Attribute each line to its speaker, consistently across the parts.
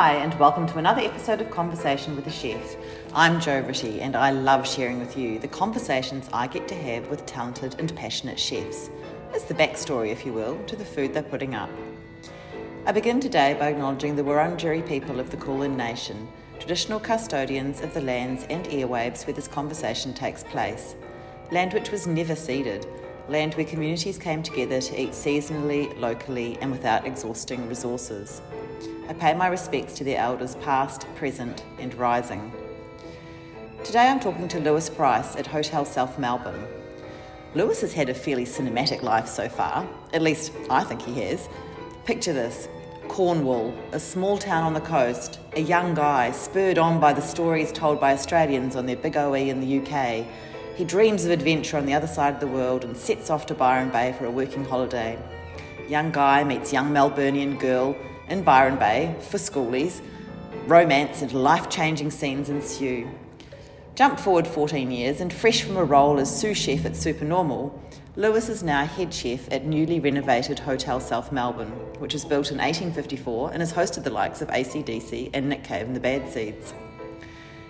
Speaker 1: Hi, and welcome to another episode of Conversation with a Chef. I'm Jo Ritty, and I love sharing with you the conversations I get to have with talented and passionate chefs. It's the backstory, if you will, to the food they're putting up. I begin today by acknowledging the Wurundjeri people of the Kulin Nation, traditional custodians of the lands and airwaves where this conversation takes place. Land which was never ceded, land where communities came together to eat seasonally, locally, and without exhausting resources. I pay my respects to their elders past, present, and rising. Today I'm talking to Lewis Bryce at Hotel South Melbourne. Lewis has had a fairly cinematic life so far, at least I think he has. Picture this Cornwall, a small town on the coast, a young guy spurred on by the stories told by Australians on their big OE in the UK. He dreams of adventure on the other side of the world and sets off to Byron Bay for a working holiday. Young guy meets young Melburnian girl in Byron Bay for schoolies. Romance and life changing scenes ensue. Jump forward 14 years, and fresh from a role as sous chef at Supernormal, Lewis is now head chef at newly renovated Hotel South Melbourne, which was built in 1854 and has hosted the likes of ACDC and Nick Cave and the Bad Seeds.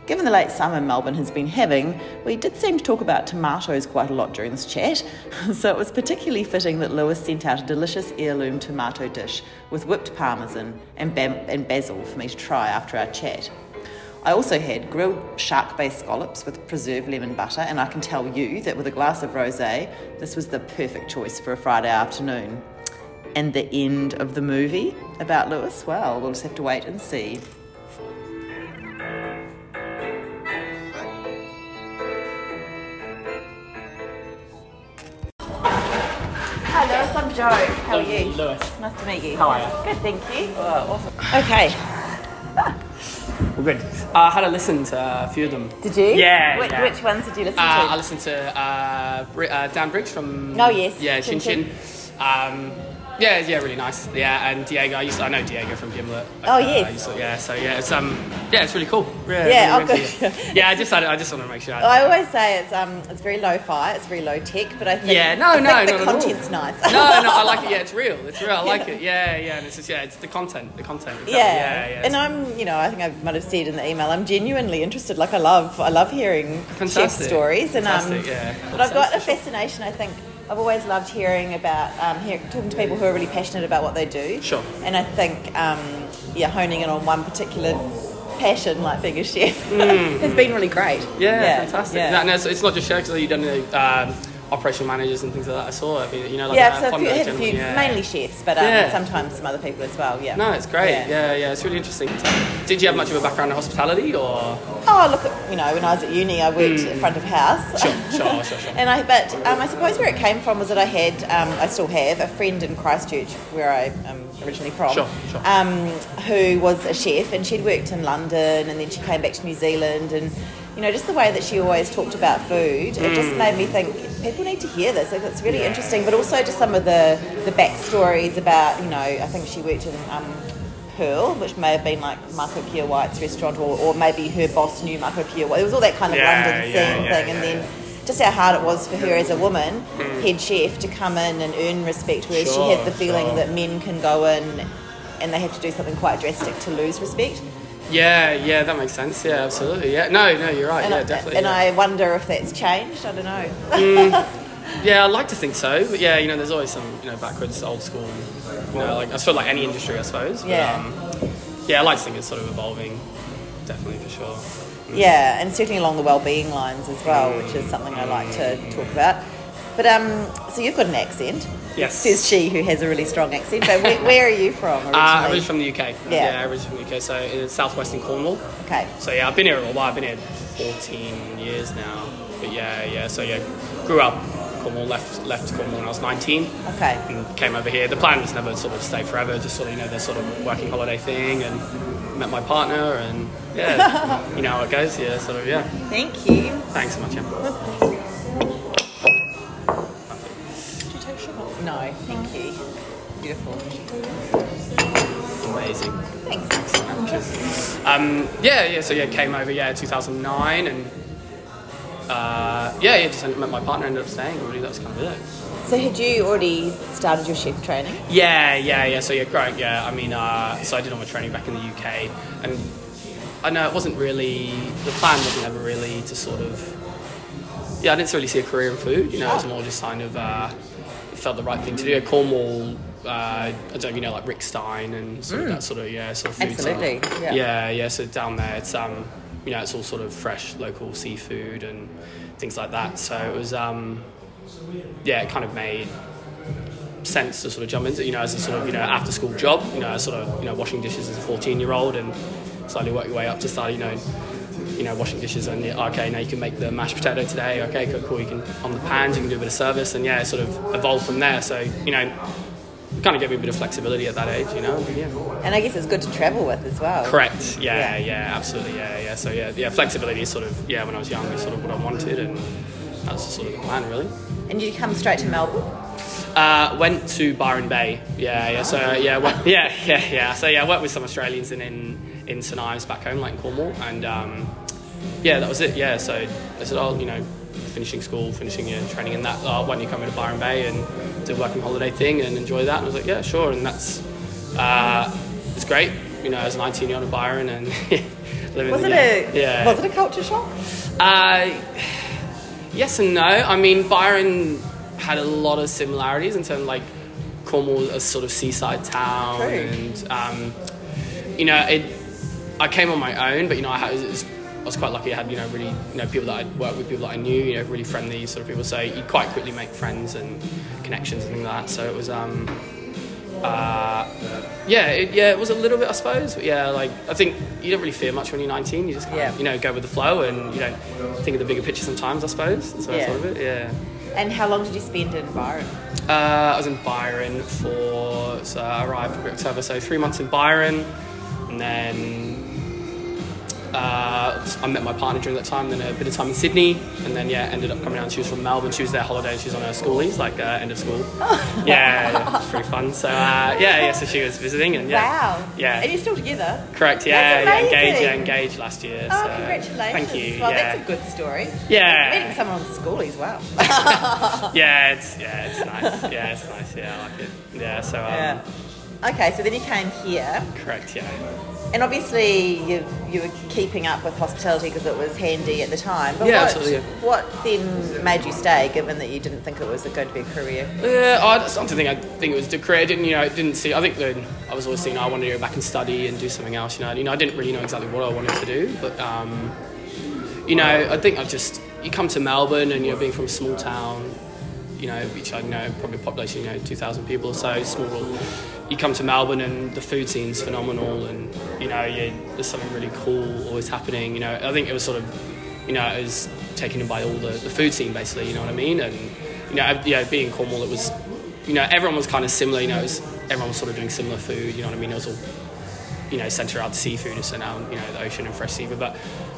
Speaker 1: Given the late summer Melbourne has been having, we did seem to talk about tomatoes quite a lot during this chat, so it was particularly fitting that Lewis sent out a delicious heirloom tomato dish with whipped parmesan and, bam- and basil for me to try after our chat. I also had grilled Shark Bay scallops with preserved lemon butter, and I can tell you that with a glass of rose, this was the perfect choice for a Friday afternoon. And the end of the movie about Lewis, well, we'll just have to wait and see. How are you?
Speaker 2: Lewis.
Speaker 1: Nice to meet you.
Speaker 2: How are you?
Speaker 1: Good, thank you.
Speaker 2: awesome.
Speaker 1: Okay,
Speaker 2: Well, good. Uh, I had a listen to a few of them.
Speaker 1: did you?
Speaker 2: Yeah,
Speaker 1: Which,
Speaker 2: yeah.
Speaker 1: which ones did you listen
Speaker 2: Uh, I listened to uh, Bri- uh, Dan Briggs from.
Speaker 1: Oh, yes.
Speaker 2: Yeah,
Speaker 1: Chin
Speaker 2: Chin
Speaker 1: Chin.
Speaker 2: Chin. Um, yeah, yeah, really nice. Yeah, and Diego. I used to, I know Diego from Gimlet.
Speaker 1: Oh,
Speaker 2: Uh,
Speaker 1: yes.
Speaker 2: To- yeah, so yeah, it's um, yeah, it's really cool. Yeah,
Speaker 1: Yeah,
Speaker 2: really
Speaker 1: good.
Speaker 2: it. Yeah, I just had, I just want to make sure. I,
Speaker 1: I always say it's um it's very low-fi, it's very low-tech, but I think
Speaker 2: Yeah, no,
Speaker 1: I think
Speaker 2: no,
Speaker 1: the
Speaker 2: not at all.
Speaker 1: content's nice.
Speaker 2: no, no, I like it. Yeah, it's real. It's real. I like it. Yeah, yeah, and it's just yeah, it's the content, the content. Exactly.
Speaker 1: Yeah.
Speaker 2: yeah, yeah.
Speaker 1: and I'm, you know, I think I might have said in the email, I'm genuinely interested. Like I love, I love hearing chef stories, and um,
Speaker 2: yeah.
Speaker 1: but I've got a fascination. I think I've always loved hearing about, um, hear, talking to people who are really passionate about what they do.
Speaker 2: Sure.
Speaker 1: And I think, um, yeah, honing in on one particular passion, like being a chef, has been really great.
Speaker 2: Mm. Yeah, fantastic.
Speaker 1: Yeah.
Speaker 2: No, no, it's, it's not just chefs. You've done the um, operational managers and things like that. I saw. I mean, you know, like
Speaker 1: yeah,
Speaker 2: uh,
Speaker 1: so a few, had a few,
Speaker 2: yeah.
Speaker 1: mainly chefs, but um,
Speaker 2: Yeah.
Speaker 1: sometimes some other people as well. Yeah.
Speaker 2: No, it's great. Yeah. yeah, It's really interesting. Did you have much of a background in hospitality, or
Speaker 1: Oh, look, at, you know, when I was at uni, I worked at front of house.
Speaker 2: Sure, sure, sure, sure.
Speaker 1: and I, but um, I suppose where it came from was that I had, um, I still have, a friend in Christchurch, where I am originally from,
Speaker 2: Sure, sure.
Speaker 1: Um, who was a chef, and she'd worked in London, and then she came back to New Zealand, and you know, just the way that she always talked about food, it just made me think people need to hear this. Like, it's really. Interesting, but also just some of the the backstories about, you know, I think she worked in. Um, Pearl, which may have been like Marco Pierre White's restaurant, or, or maybe her boss knew Marco Pierre White. It was all that kind of
Speaker 2: Yeah,
Speaker 1: London scene
Speaker 2: yeah, yeah,
Speaker 1: thing, and
Speaker 2: yeah,
Speaker 1: then just how hard it was for her as a woman, head chef, to come in and earn respect, whereas she had the feeling
Speaker 2: sure.
Speaker 1: that men can go in and they have to do something quite drastic to lose respect.
Speaker 2: Yeah, yeah, that makes sense. Yeah, absolutely. Yeah, no, no, you're right.
Speaker 1: And,
Speaker 2: yeah,
Speaker 1: I,
Speaker 2: definitely.
Speaker 1: and
Speaker 2: yeah.
Speaker 1: I wonder if that's changed. I don't know.
Speaker 2: Yeah, I'd like to think so, but yeah, you know, there's always some, you know, backwards, old school, you know, like I feel like any industry, I suppose. But,
Speaker 1: Yeah.
Speaker 2: Um, yeah, I like to think it's sort of evolving, definitely for sure.
Speaker 1: Yeah, and certainly along the well-being lines as well, which is something I like to talk about. But um, so you've got an accent.
Speaker 2: Yes.
Speaker 1: Says she who has a really strong accent. But where, where are you from originally?
Speaker 2: Uh, originally from the UK.
Speaker 1: Yeah.
Speaker 2: yeah, originally from the UK. So in southwestern Cornwall.
Speaker 1: okay.
Speaker 2: So yeah, I've been here a while. I've been here 14 years now. But yeah, yeah. So yeah, grew up Cornwall. Left left Cornwall when I was 19.
Speaker 1: Okay.
Speaker 2: And came over here. The plan was never sort of stay forever. Just sort of you know the sort of working holiday thing and met my partner and yeah, you know how it goes. Yeah, sort of yeah.
Speaker 1: Thank you.
Speaker 2: Thanks so much, Em.
Speaker 1: Did you take sugar? No, thank you. Beautiful.
Speaker 2: Amazing.
Speaker 1: Thanks.
Speaker 2: Um, yeah, yeah. So yeah, came over yeah 2009 and uh, yeah, yeah, just met my partner, ended up staying. Really, that's kind of it.
Speaker 1: So had you already started your chef training?
Speaker 2: Yeah, yeah, yeah. So yeah, growing, yeah. I mean, uh, so I did all my training back in the UK, and I know it wasn't really the plan wasn't ever really to sort of. Yeah, I didn't really see a career in food. You know, it was more just kind of uh, felt the right thing to do. Cornwall, uh, I don't know if you know like Rick Stein and sort of that sort of yeah sort of food.
Speaker 1: Absolutely, yeah.
Speaker 2: yeah, yeah. So down there, it's um, you know, it's all sort of fresh local seafood and things like that. So it was um, yeah, it kind of made sense to sort of jump into, you know, as a sort of, you know, after school job, you know, as sort of, you know, washing dishes as a 14 year old and slowly work your way up to start, you know, you know, washing dishes and okay, now you can make the mashed potato today. Okay, cool, cool. You can on the pans, you can do a bit of service, and yeah, sort of evolve from there. So you know, kind of gave me a bit of flexibility at that age, you know. Yeah.
Speaker 1: And I guess it's good to travel with as well.
Speaker 2: Correct. Yeah,
Speaker 1: Yeah.
Speaker 2: yeah, absolutely. Yeah, yeah. So yeah, yeah, flexibility is sort of yeah. When I was young, is sort of what I wanted, and that was sort of the plan, really.
Speaker 1: And you come straight to Melbourne?
Speaker 2: Uh, went to Byron Bay. Yeah, yeah. So uh, yeah, went, yeah, yeah, yeah. So yeah, I worked with some Australians and in, in St Ives back home, like in Cornwall, and um, yeah, that was it. Yeah. So I said, oh, you know, finishing school, finishing your training, and that. Uh, why don't you come into Byron Bay and do a working holiday thing and enjoy that? And I was like, yeah, sure. And that's uh, it's great. You know, as a 19 year old in Byron and living.
Speaker 1: Was it
Speaker 2: yeah,
Speaker 1: a
Speaker 2: yeah.
Speaker 1: was it a culture shock?
Speaker 2: Uh, yes and no. I mean, Byron had a lot of similarities in terms of like Cornwall, a sort of seaside town,
Speaker 1: True.
Speaker 2: and um, you know, it. I came on my own, but you know, I, had, was, I was quite lucky. I had you know really you know people that I'd worked with, people that I knew, you know, really friendly sort of people. So you quite quickly make friends and connections and things like that. So it was. Um, uh, yeah, it, yeah, it was a little bit, I suppose. But yeah, like I think you don't really fear much when you're 19. You just kind
Speaker 1: Yeah.
Speaker 2: of, you know, go with the flow, and you know, think of the bigger picture sometimes. I suppose
Speaker 1: Yeah.
Speaker 2: thought of it. Yeah.
Speaker 1: And how long did you spend in Byron?
Speaker 2: Uh, I was in Byron for so I arrived in October, so three months in Byron, and then uh, I met my partner during that time. Then a bit of time in Sydney, and then yeah, ended up coming down. She was from Melbourne. She was there holiday. She was on her schoolies, like uh, end of school. yeah, yeah, it was pretty fun. So uh, yeah, yeah. So she was visiting, and yeah,
Speaker 1: Wow.
Speaker 2: yeah.
Speaker 1: And you're still together?
Speaker 2: Correct, yeah, yeah, engaged, yeah, engaged last year.
Speaker 1: Oh,
Speaker 2: so
Speaker 1: congratulations.
Speaker 2: Thank you.
Speaker 1: Well,
Speaker 2: yeah.
Speaker 1: that's a good story.
Speaker 2: Yeah.
Speaker 1: Meeting someone on schoolies, wow.
Speaker 2: yeah, it's yeah, it's nice. Yeah, it's nice. Yeah, I like it. Yeah, so um,
Speaker 1: yeah. Okay, so then you came here,
Speaker 2: correct. Yeah.
Speaker 1: And obviously you you were keeping up with hospitality because it was handy at the time. But
Speaker 2: Yeah,
Speaker 1: what,
Speaker 2: absolutely,
Speaker 1: what then made you stay, given that you didn't think it was going to be a career?
Speaker 2: Yeah, I that's something I think it was the career. I didn't you know? I didn't see. I think that I was always thinking I wanted to go back and study and do something else. You know, you know, I didn't really know exactly what I wanted to do, but um, you know, I think I just you come to Melbourne and you know, being from a small town, you know, which I know probably population you know two thousand people or so, small. You come to Melbourne and the food scene's phenomenal, and you know, you, there's something really cool always happening. You know, I think it was sort of, you know, it was taken in by all the, the food scene basically. You know what I mean? And you know, you being in Cornwall, it was, you know, everyone was kind of similar. You know, it was, everyone was sort of doing similar food. You know what I mean? It was all you know, centre around seafood, and so now, you know, the ocean and fresh seafood. But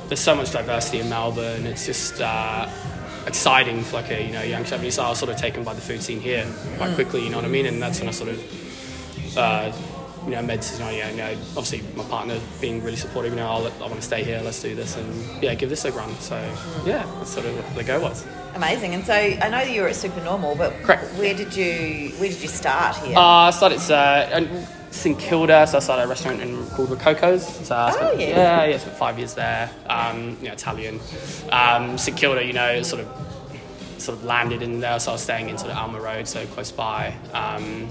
Speaker 2: there's so much diversity in Melbourne. It's just uh, exciting for like a, you know, young chef. So I was sort of taken by the food scene here quite quickly, you know what I mean? And that's when I sort of, uh, you know, decision, oh, yeah, you know, obviously my partner being really supportive, you know, I'll, I want to stay here, let's do this, and yeah, give this a run. So yeah, that's sort of what the go was.
Speaker 1: Amazing. And so I know that you were at Supernormal, but
Speaker 2: Correct.
Speaker 1: where did you where did you start here?
Speaker 2: Uh, I started uh, in St Kilda, so I started a restaurant in, called Rococo's. So I spent,
Speaker 1: Oh, yes.
Speaker 2: yeah, yeah, spent five years there. Um, you know, Italian. Um, St Kilda, you know, sort of sort of landed in there, so I was staying in sort of Alma Road, so close by. Um,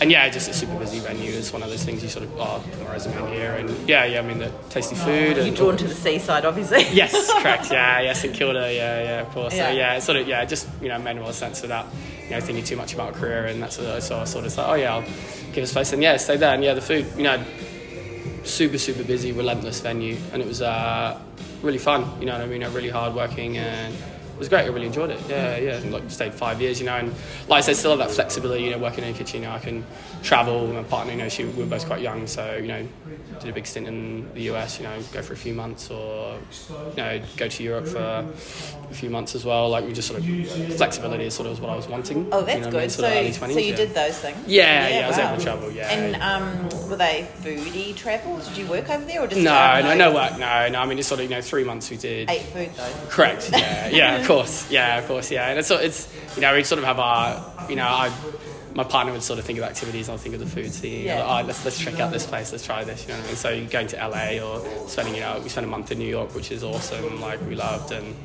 Speaker 2: and yeah, just a super busy venue is one of those things you sort of oh, put my resume in here, and yeah, yeah, I mean the tasty food
Speaker 1: You're drawn to the seaside, obviously.
Speaker 2: Yes, correct. Yeah, yeah, St Kilda. Yeah, yeah, of course.
Speaker 1: Yeah.
Speaker 2: So yeah, it's sort of yeah, just you know made a lot of sense without you know thinking too much about a career, and that's what I saw. Sort of like, oh yeah, I'll give this place, and yeah, stay there, and yeah, the food, you know, super super busy, relentless venue, and it was uh, really fun. You know what I mean? Really hard working and. It was great. I really enjoyed it. Yeah, yeah. And like stayed five years, you know, and like I said, still have that flexibility. You know, working in a kitchen, you know, I can travel. My partner, you know, she we were both quite young, so you know, did a big stint in the US. You know, go for a few months, or you know, go to Europe for a few months as well. Like we just sort of flexibility is sort of was what I was wanting.
Speaker 1: Oh,
Speaker 2: you
Speaker 1: that's
Speaker 2: know what I
Speaker 1: good.
Speaker 2: mean?
Speaker 1: So,
Speaker 2: Sort of early
Speaker 1: so you
Speaker 2: yeah.
Speaker 1: did those things.
Speaker 2: Yeah, yeah, yeah I was
Speaker 1: wow.
Speaker 2: able to travel. Yeah.
Speaker 1: And um, were they foodie travel? Did you work over there or just
Speaker 2: no, no, no work. No, no. I mean, it's sort of you know three months we did.
Speaker 1: Ate food though.
Speaker 2: Correct. Yeah, yeah, of course, yeah, of course, yeah. And it's, it's you know, we sort of have our, you know, I, my partner would sort of think of activities, I'll think of the food scene.
Speaker 1: Yeah.
Speaker 2: Like, oh, let's, let's check out this place, let's try this, you know what I mean? So going to LA or spending, you know, we spent a month in New York, which is awesome, like we loved, and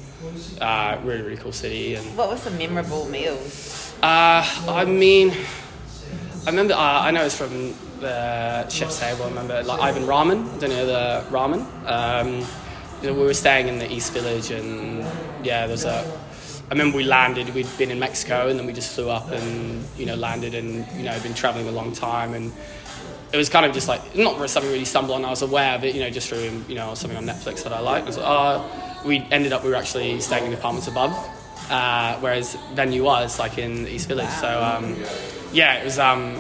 Speaker 2: uh, really, really cool city. And
Speaker 1: What were some memorable meals?
Speaker 2: uh, I mean, I remember, uh, I know it's from the chef's table, I remember like Ivan Ramen, I don't know the ramen. Um, we were staying in the East Village and yeah, there's a, I remember we landed, we'd been in Mexico and then we just flew up and, you know, landed and, you know, been traveling a long time and it was kind of just like, not something really stumbled on, I was aware of it, you know, just through, you know, something on Netflix that I liked. I was like, oh, we ended up, we were actually staying in apartments above, uh, whereas venue was like in the East Village. So, um, yeah, it was um,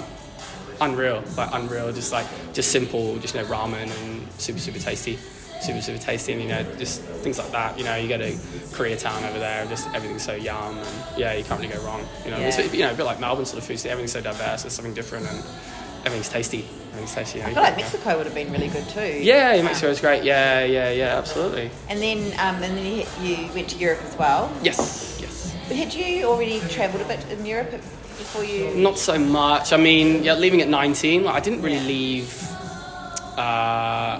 Speaker 2: unreal, like unreal, just like, just simple, just, you know, ramen and super, super tasty. Super, super tasty, and you know, just things like that. You know, you go to Koreatown over there, and just everything's so yum, and yeah, you can't really go wrong. You know,
Speaker 1: Yeah.
Speaker 2: it's, you know, a bit like Melbourne sort of food. scene, Everything's so diverse, there's something different, and everything's tasty. Everything's tasty. You know,
Speaker 1: I feel like Mexico would have been really good too.
Speaker 2: yeah, yeah, Mexico is great. Yeah, yeah, yeah, absolutely.
Speaker 1: And then, um, and then you, you went to Europe as well.
Speaker 2: Yes, yes.
Speaker 1: But had you already travelled a bit in Europe before you?
Speaker 2: Not so much. I mean, yeah, leaving at 19, like, I didn't really
Speaker 1: Yeah.
Speaker 2: leave. Uh,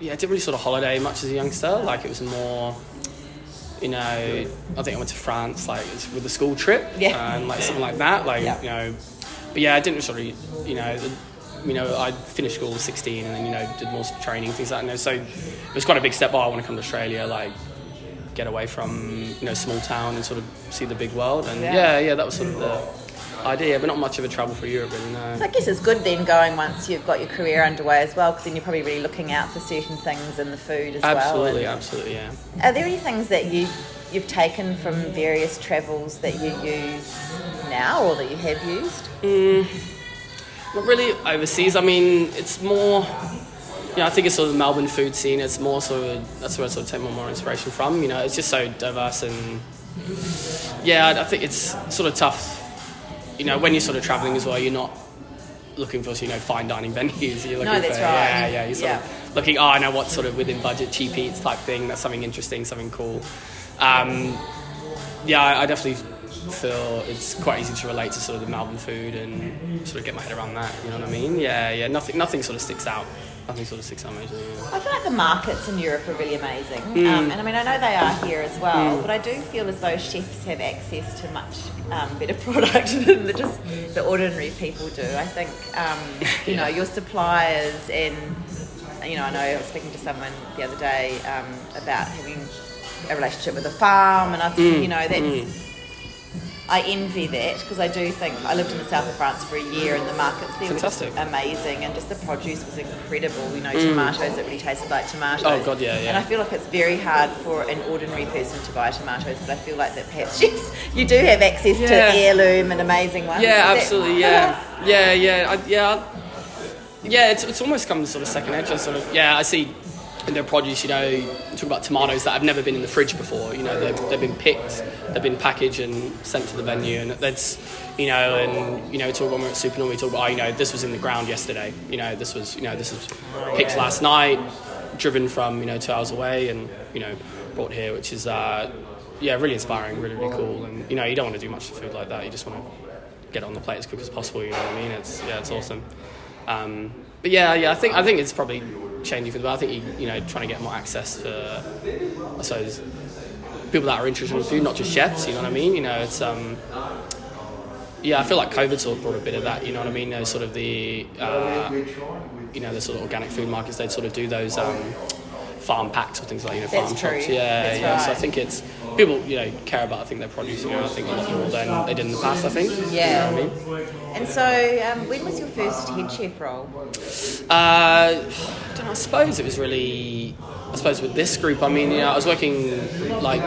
Speaker 2: yeah, I didn't really sort of holiday much as a youngster. Like, it was more, you know, I think I went to France, like, with a school trip.
Speaker 1: Yeah.
Speaker 2: And, like, something like that. Like,
Speaker 1: Yeah.
Speaker 2: you know, but yeah, I didn't sort of, you know, the, you know, I finished school at 16 and then, you know, did more training, things like that. So it was quite a big step. Oh, I want to come to Australia, like, get away from, you know, small town and sort of see the big world. And
Speaker 1: Yeah.
Speaker 2: yeah, yeah, that was sort of the idea, but not much of a travel for Europe, really, no.
Speaker 1: So I guess it's good then going once you've got your career underway as well, because then you're probably really looking out for certain things in the food as
Speaker 2: Absolutely,
Speaker 1: well.
Speaker 2: absolutely, absolutely,
Speaker 1: yeah. Are there any things that you you've taken from various travels that you use now or that you have used?
Speaker 2: Mm, not really overseas. I mean, it's more. You know, I think it's sort of the Melbourne food scene. It's more sort of that's where I sort of take more, more inspiration from. You know, it's just so diverse and yeah, I think it's sort of tough. You know, when you're sort of traveling as well, you're not looking for you know fine dining venues. You're looking
Speaker 1: No, that's
Speaker 2: for
Speaker 1: right.
Speaker 2: yeah, yeah. You're sort
Speaker 1: Yeah.
Speaker 2: of looking. Oh, I know what sort of within budget cheap eats type thing. That's something interesting, something cool. Um, yeah, I, I definitely feel it's quite easy to relate to sort of the Melbourne food and sort of get my head around that. You know what I mean? Yeah, yeah. Nothing, nothing sort of sticks out. Nothing sort of sticks out majorly. yeah.
Speaker 1: I feel like the markets in Europe are really amazing.
Speaker 2: Mm.
Speaker 1: Um, and I mean, I know they are here as well, but I do feel as though chefs have access to much um, better product than the, just the ordinary people do. I think, um, you know, your suppliers and, you know, I know I was speaking to someone the other day um, about having a relationship with a farm, and I think,
Speaker 2: Mm,
Speaker 1: you know, that's. I envy that because I do think I lived in the south of France for a year and the markets there
Speaker 2: Fantastic.
Speaker 1: were just amazing and just the produce was incredible. You know, tomatoes that really tasted like tomatoes.
Speaker 2: Mm. Oh, God, yeah, yeah.
Speaker 1: And I feel like it's very hard for an ordinary person to buy tomatoes, but I feel like that perhaps chefs you do have access to heirloom and amazing ones.
Speaker 2: Yeah,
Speaker 1: Is that-
Speaker 2: absolutely. Yeah, yeah, yeah, I, yeah. Yeah, it's, it's almost come to sort of second nature. Sort of. Yeah, I see their produce. You know, talk about tomatoes that have never been in the fridge before. You know, they've, they've been picked, they've been packaged and sent to the venue, and that's you know, and you know, talk when we're at Supernormal, we talk about, oh, you know, this was in the ground yesterday. You know, this was, you know, this was picked last night, driven from you know two hours away, and you know, brought here, which is. Uh, yeah, really inspiring, really, really cool, and you know, you don't want to do much to food like that. You just want to get it on the plate as quick as possible. You know what I mean? It's yeah, it's awesome. Um, but yeah, yeah, I think I think it's probably changing for the better. I think you, you know trying to get more access for I suppose, people that are interested in food, not just chefs. You know what I mean? You know, it's um, yeah, I feel like COVID sort of brought a bit of that. You know what I mean? Know, sort of the uh, you know the sort of organic food markets. They'd sort of do those. Um, farm packs or things like you know
Speaker 1: That's
Speaker 2: farm
Speaker 1: true.
Speaker 2: shops yeah
Speaker 1: That's
Speaker 2: yeah so I think it's people you know care about I think their produce you know I think a lot more than they did in the past I think
Speaker 1: Yeah.
Speaker 2: you know I mean?
Speaker 1: And so, um, when was your first head chef role?
Speaker 2: Uh, I, don't know, I suppose it was really. I suppose with this group, I mean, you know, I was working like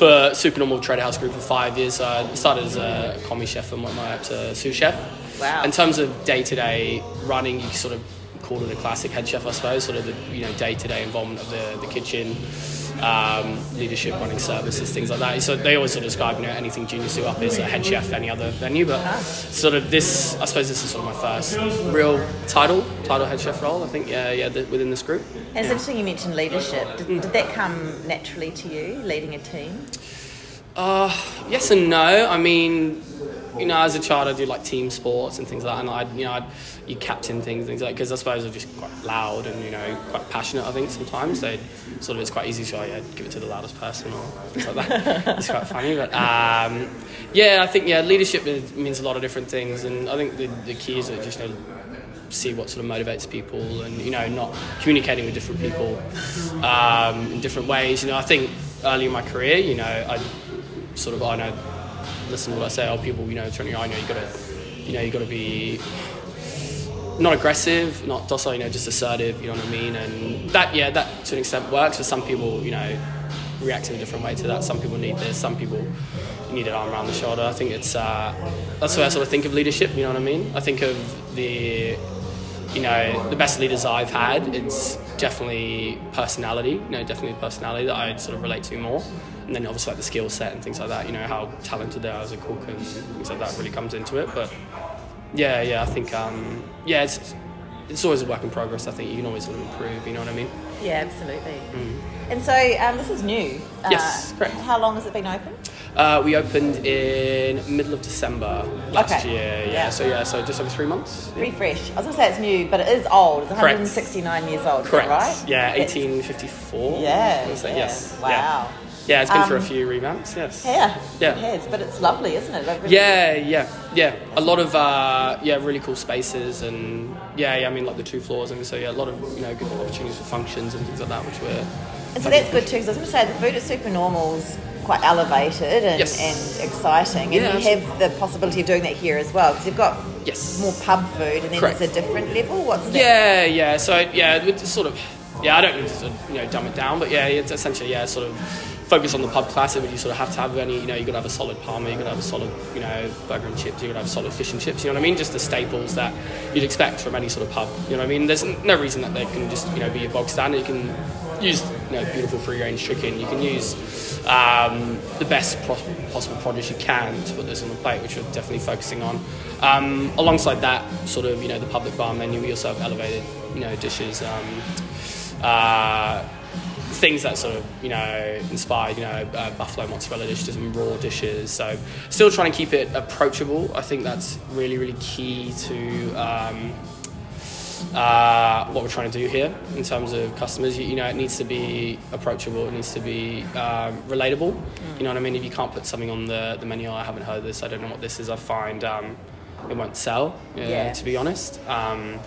Speaker 2: for Supernormal Trader House Group for five years. So I started as a commis chef and went my way up to sous chef.
Speaker 1: Wow.
Speaker 2: In terms of day to day running, you sort of call it a classic head chef, I suppose. Sort of the you know day to day involvement of the, the kitchen, um, leadership, running services, things like that. So they always sort of describe you know anything junior sous up is a head chef any other venue, but sort of this, I suppose this is sort of my first real title, title head chef role. I think yeah, yeah, the, within this group.
Speaker 1: And it's interesting you mentioned leadership. Did, did that come naturally to you, leading a team?
Speaker 2: Uh, yes and no. I mean, you know, as a child, I do like team sports and things like that, and I'd, you know, I'd, you captain things, things like because I suppose I'm just quite loud and you know quite passionate. I think sometimes so sort of it's quite easy to oh, yeah, give it to the loudest person or things like that. it's quite funny, but um, yeah, I think yeah, leadership means a lot of different things, and I think the, the key is that just you know, see what sort of motivates people and you know not communicating with different people um, in different ways. You know, I think early in my career, you know, I sort of I know listen to what I say. Oh, people, you know, you, I know you got to, you know, you got to be not aggressive, not docile, you know, just assertive. You know what I mean? And that, yeah, that to an extent works. For some people, you know, react in a different way to that. Some people need this. Some people need an arm around the shoulder. I think it's uh, that's the way I sort of think of leadership. You know what I mean? I think of the you know the best leaders I've had. It's definitely personality. You know, definitely personality that I sort of relate to more and then obviously like the skill set and things like that. You know how talented they are as a cook and things like that really comes into it. But yeah, yeah, I think um, yeah, it's it's always a work in progress. I think you can always sort of improve. You know what I mean?
Speaker 1: Yeah, absolutely. Mm. And so um, this is new.
Speaker 2: Uh, yes, correct.
Speaker 1: How long has it been open?
Speaker 2: Uh, we opened in middle of December last
Speaker 1: okay.
Speaker 2: year. Yeah. yeah. so yeah, so just over three months.
Speaker 1: Pretty fresh. I was gonna say it's new, but it is old. It's 169 Correct. years old.
Speaker 2: Correct.
Speaker 1: right?
Speaker 2: Yeah, 1854.
Speaker 1: Yeah. yeah.
Speaker 2: Yes.
Speaker 1: Wow.
Speaker 2: Yeah. It's been um, for a um, few revamps. Yes.
Speaker 1: Yeah. Yeah. It has, but it's lovely, isn't it?
Speaker 2: Really yeah, yeah, yeah. A lot of uh, yeah, really cool spaces, and yeah, yeah. I mean, like the two floors, and so yeah, a lot of you know good opportunities for functions and things like that, which we're.
Speaker 1: And so that's good too, because I was going to say the food at Supernormal's quite elevated and,
Speaker 2: yes.
Speaker 1: and exciting, and
Speaker 2: yeah,
Speaker 1: you have the possibility of doing that here as well, because you've got
Speaker 2: yes.
Speaker 1: more pub food, and then
Speaker 2: Correct.
Speaker 1: there's a different level. What's that?
Speaker 2: Yeah, yeah. So yeah, it's sort of yeah. I don't need to you know dumb it down, but yeah, it's essentially yeah, sort of focus on the pub classic, but you sort of have to have any, you know, you've got to have a solid parma, you've got to have a solid, you know, burger and chips, you've got to have solid fish and chips, you know what I mean? Just the staples that you'd expect from any sort of pub, you know what I mean? There's no reason that they can just, you know, be a bog standard. You can use, you know, beautiful free range chicken, you can use um, the best possible produce you can to put this on the plate, which we're definitely focusing on. Um, alongside that, sort of, you know, the public bar menu, we also have elevated, you know, dishes. Um, uh, things that sort of you know inspired you know uh, buffalo mozzarella dishes and raw dishes. So still trying to keep it approachable. I think that's really really key to um, uh, what we're trying to do here in terms of customers. You, you, know it needs to be approachable. It needs to be um, relatable. Mm. you know what i mean? If you can't put something on the, the menu i haven't heard this. I don't know what this is i find um, it won't sell uh,
Speaker 1: yeah.
Speaker 2: to be honest. Um,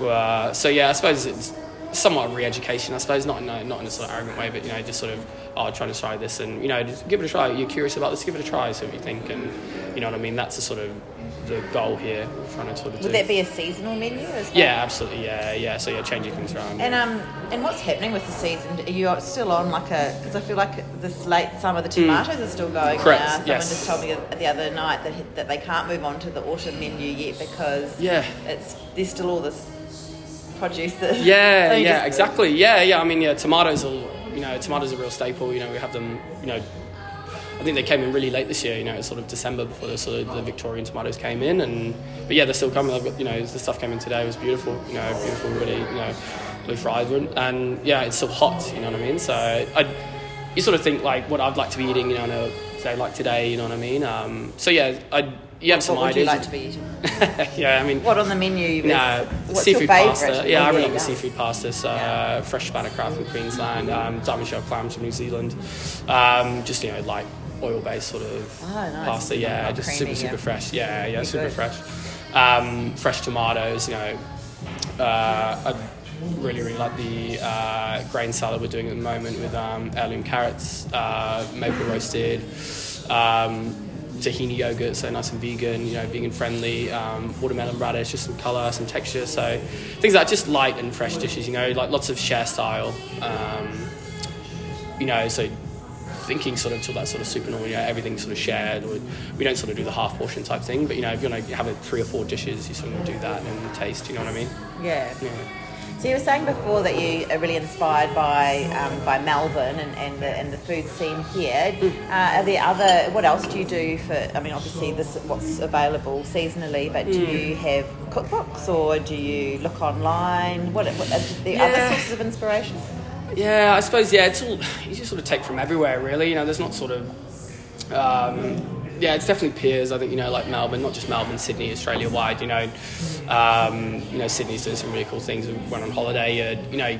Speaker 2: uh, so yeah i suppose it's somewhat re-education, I suppose, not in a, not in a sort of arrogant way, but you know, just sort of oh, trying to try this and you know, just give it a try. You're curious about this, give it a try. So what you think, and you know what I mean. That's the sort of the goal here. trying to sort of.
Speaker 1: Would that be a seasonal menu as well?
Speaker 2: Yeah, absolutely. Yeah, yeah. So yeah, changing things around.
Speaker 1: And um, and what's happening with the season? Are you still on like a? Because I feel like this late summer, the hmm. tomatoes mm. are still going
Speaker 2: Correct.
Speaker 1: now. Someone
Speaker 2: yes.
Speaker 1: just told me the other night that that they can't move on to the autumn menu yet because
Speaker 2: yeah,
Speaker 1: it's there's still all this
Speaker 2: Yeah, so yeah, exactly. Yeah, yeah. I mean, yeah, tomatoes are you know tomatoes are a real staple. You know, we have them. You know, I think they came in really late this year. You know, it's sort of December before the sort of the Victorian tomatoes came in, and but yeah, they're still coming. I've got you know the stuff came in today was beautiful. You know, beautiful, really. You know, blue fried and yeah, it's still hot. You know what I mean? So I, you sort of think like what I'd like to be eating. You know, on a day like today. You know what I mean? Um, so yeah, I you have some
Speaker 1: what
Speaker 2: ideas.
Speaker 1: Would you like to be eating?
Speaker 2: yeah, I mean,
Speaker 1: what on the menu?
Speaker 2: No,
Speaker 1: what's
Speaker 2: seafood
Speaker 1: pasta.
Speaker 2: Yeah,
Speaker 1: oh,
Speaker 2: I really
Speaker 1: yeah,
Speaker 2: love the seafood pastas. Uh, yeah. Fresh Spanner crab from Queensland, um, diamond shell clams from New Zealand. Um, just you know, like oil-based sort of
Speaker 1: oh, nice.
Speaker 2: pasta. Yeah, just
Speaker 1: creamy,
Speaker 2: super super
Speaker 1: yeah.
Speaker 2: fresh. Yeah, yeah,
Speaker 1: Be
Speaker 2: super
Speaker 1: good.
Speaker 2: fresh. Um, fresh tomatoes. You know, uh, I really really like the uh, grain salad we're doing at the moment with um, heirloom carrots, uh, maple roasted. Tahini yogurt, so nice and vegan, you know, vegan friendly, um, watermelon radish, just some colour, some texture. So things like just light and fresh dishes, you know, like lots of share style. Um, you know, so thinking sort of to that sort of Supernormal, you know, everything sort of shared. Or we don't sort of do the half portion type thing, but you know, if you want to have a three or four dishes, you sort of do that and taste. You know what I mean?
Speaker 1: Yeah.
Speaker 2: Yeah.
Speaker 1: So you were saying before that you are really inspired by um, by Melbourne and, and the and the food scene here. Uh, are there other? What else do you do for? I mean, obviously this what's available seasonally, but do
Speaker 2: Mm.
Speaker 1: you have cookbooks or do you look online? What, what are the
Speaker 2: Yeah.
Speaker 1: other sources of inspiration?
Speaker 2: Yeah, I suppose yeah, it's all you just sort of take from everywhere really. You know, there's not sort of Um, yeah, it's definitely peers. I think you know, like Melbourne, not just Melbourne, Sydney, Australia wide. You know, um, you know, Sydney's doing some really cool things. We went on holiday. Uh, you know,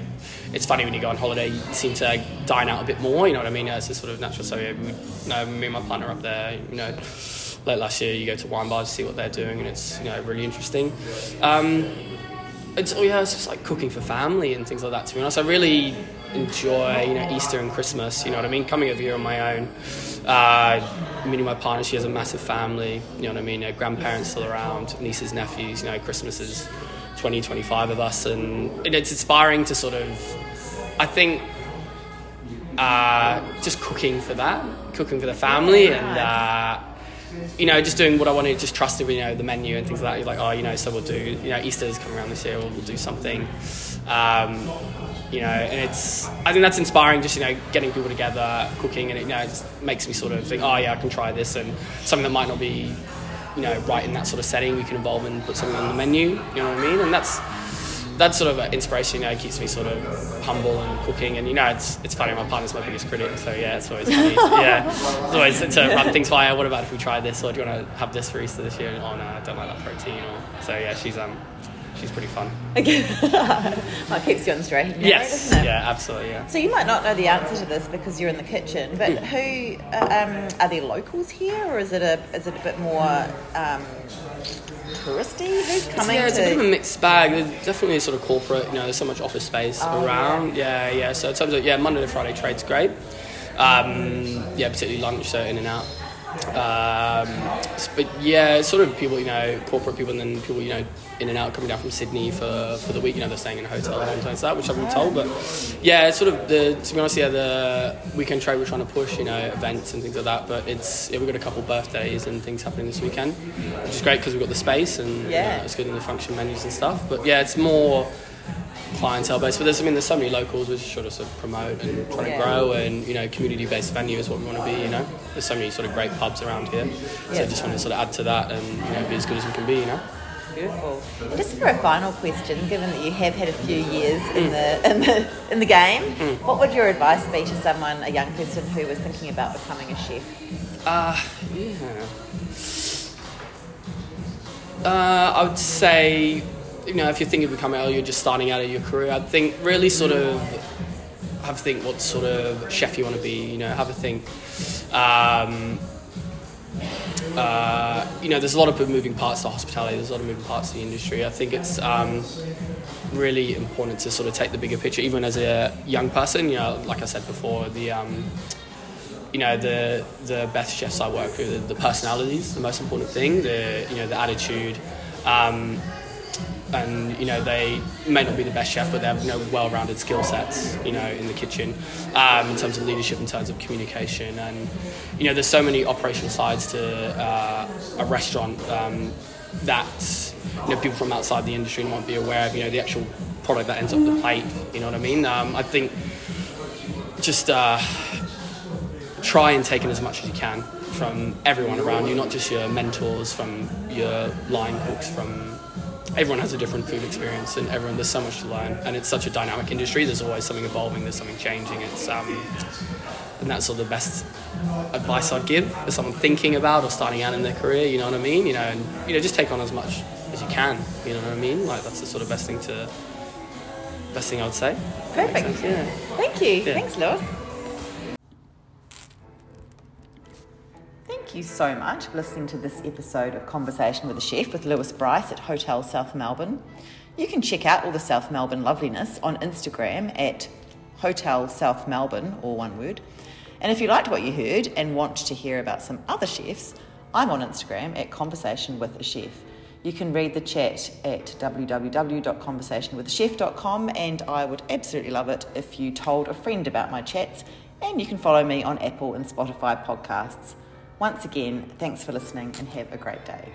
Speaker 2: it's funny when you go on holiday, you seem to dine out a bit more. You know what I mean? It's a sort of natural. So yeah, we, you know, me and my partner up there. You know, like last year, you go to wine bars, to see what they're doing, and it's you know really interesting. Um, it's oh yeah, it's just like cooking for family and things like that. To be honest, I really enjoy you know Easter and Christmas. You know what I mean? Coming over here on my own, uh, meeting my partner. She has a massive family. You know what I mean? Her grandparents still around, nieces, nephews. You know, Christmas is 20, 25 of us, and it's inspiring to sort of. I think uh, just cooking for that, cooking for the family, and. Uh, you know, just doing what I wanted, just trusting, you know, the menu and things like that. You're like, oh, you know, so we'll do, you know, Easter's coming around this year, we'll, we'll do something. Um, you know, and it's, I think that's inspiring, just, you know, getting people together, cooking, and it, you know, it just makes me sort of think, oh, yeah, I can try this, and something that might not be, you know, right in that sort of setting, we can evolve and put something on the menu, you know what I mean? And that's, that sort of inspiration, you know, keeps me sort of humble and cooking. And you know, it's it's funny. My partner's my biggest critic, so yeah, it's always funny. yeah, it's always to run things by. What about if we try this, or do you want to have this for Easter this year? oh no, I don't like that protein. Or so yeah, she's um. She's pretty fun.
Speaker 1: Okay. well, it keeps you on straight.
Speaker 2: Yes. Yeah, absolutely. Yeah.
Speaker 1: So you might not know the answer to this because you're in the kitchen, but mm. who uh, um, are there locals here, or is it a is it a bit more um, touristy? Who's coming?
Speaker 2: Yeah, it's
Speaker 1: to...
Speaker 2: a bit of a mixed bag. There's definitely a sort of corporate. You know, there's so much office space oh, around. Yeah. yeah, yeah. So in terms of yeah, Monday to Friday trade's great. Um, yeah, particularly lunch, so in and out. Um, but yeah, sort of people, you know, corporate people, and then people, you know, in and out coming down from Sydney for, for the week. You know, they're staying in a hotel and things like that, which I've been told. But yeah, it's sort of the to be honest, yeah, the weekend trade we're trying to push, you know, events and things like that. But it's yeah, we've got a couple birthdays and things happening this weekend, which is great because we've got the space and yeah, you know, it's good in the function menus and stuff. But yeah, it's more clientele base. But there's I mean there's so many locals which sort of, sort of promote and trying yeah. to grow and you know community based venue is what we want to be. You know there's so many sort of great pubs around here, yeah. so I just want to sort of add to that and you know be as good as we can be. You know.
Speaker 1: Beautiful. And just for a final question, given that you have had a few years in the in the in the game, mm. what would your advice be to someone, a young person who was thinking about becoming a chef?
Speaker 2: Uh, yeah. Uh, I would say you know, if you're thinking of becoming, oh, you're just starting out of your career, I think really sort of have a think what sort of chef you want to be. You know, have a think. Um, uh, you know, there's a lot of moving parts to hospitality. There's a lot of moving parts to the industry. I think it's um, really important to sort of take the bigger picture, even as a young person. You know, like I said before, the um, you know the the best chefs I work with, the personalities, the most important thing. The you know the attitude. Um, and you know they may not be the best chef, but they have you know well-rounded skill sets, you know, in the kitchen, um, in terms of leadership, in terms of communication, and you know there's so many operational sides to uh, a restaurant um, that you know people from outside the industry might be aware of. You know the actual product that ends up the plate. You know what I mean? Um, I think just uh, try and take in as much as you can from everyone around you, not just your mentors, from your line cooks, from everyone has a different food experience and everyone there's so much to learn. And it's such a dynamic industry. There's always something evolving there's something changing. It's um, and that's sort of the best advice I'd give for someone thinking about or starting out in their career you know what I mean? You know and you know just take on as much as you can you know what I mean? Like that's the sort of best thing to best thing I would say.
Speaker 1: Perfect. yeah thank you. Yeah. thanks Lewis Thank you so much for listening to this episode of Conversation with a Chef with Lewis Bryce at Hotel South Melbourne. You can check out all the South Melbourne loveliness on Instagram at Hotel South Melbourne, or one word. And if you liked what you heard and want to hear about some other chefs, I'm on Instagram at Conversation with a Chef. You can read the chat at www.conversationwithachef.com, and I would absolutely love it if you told a friend about my chats. And you can follow me on Apple and Spotify podcasts. Once again, thanks for listening and have a great day.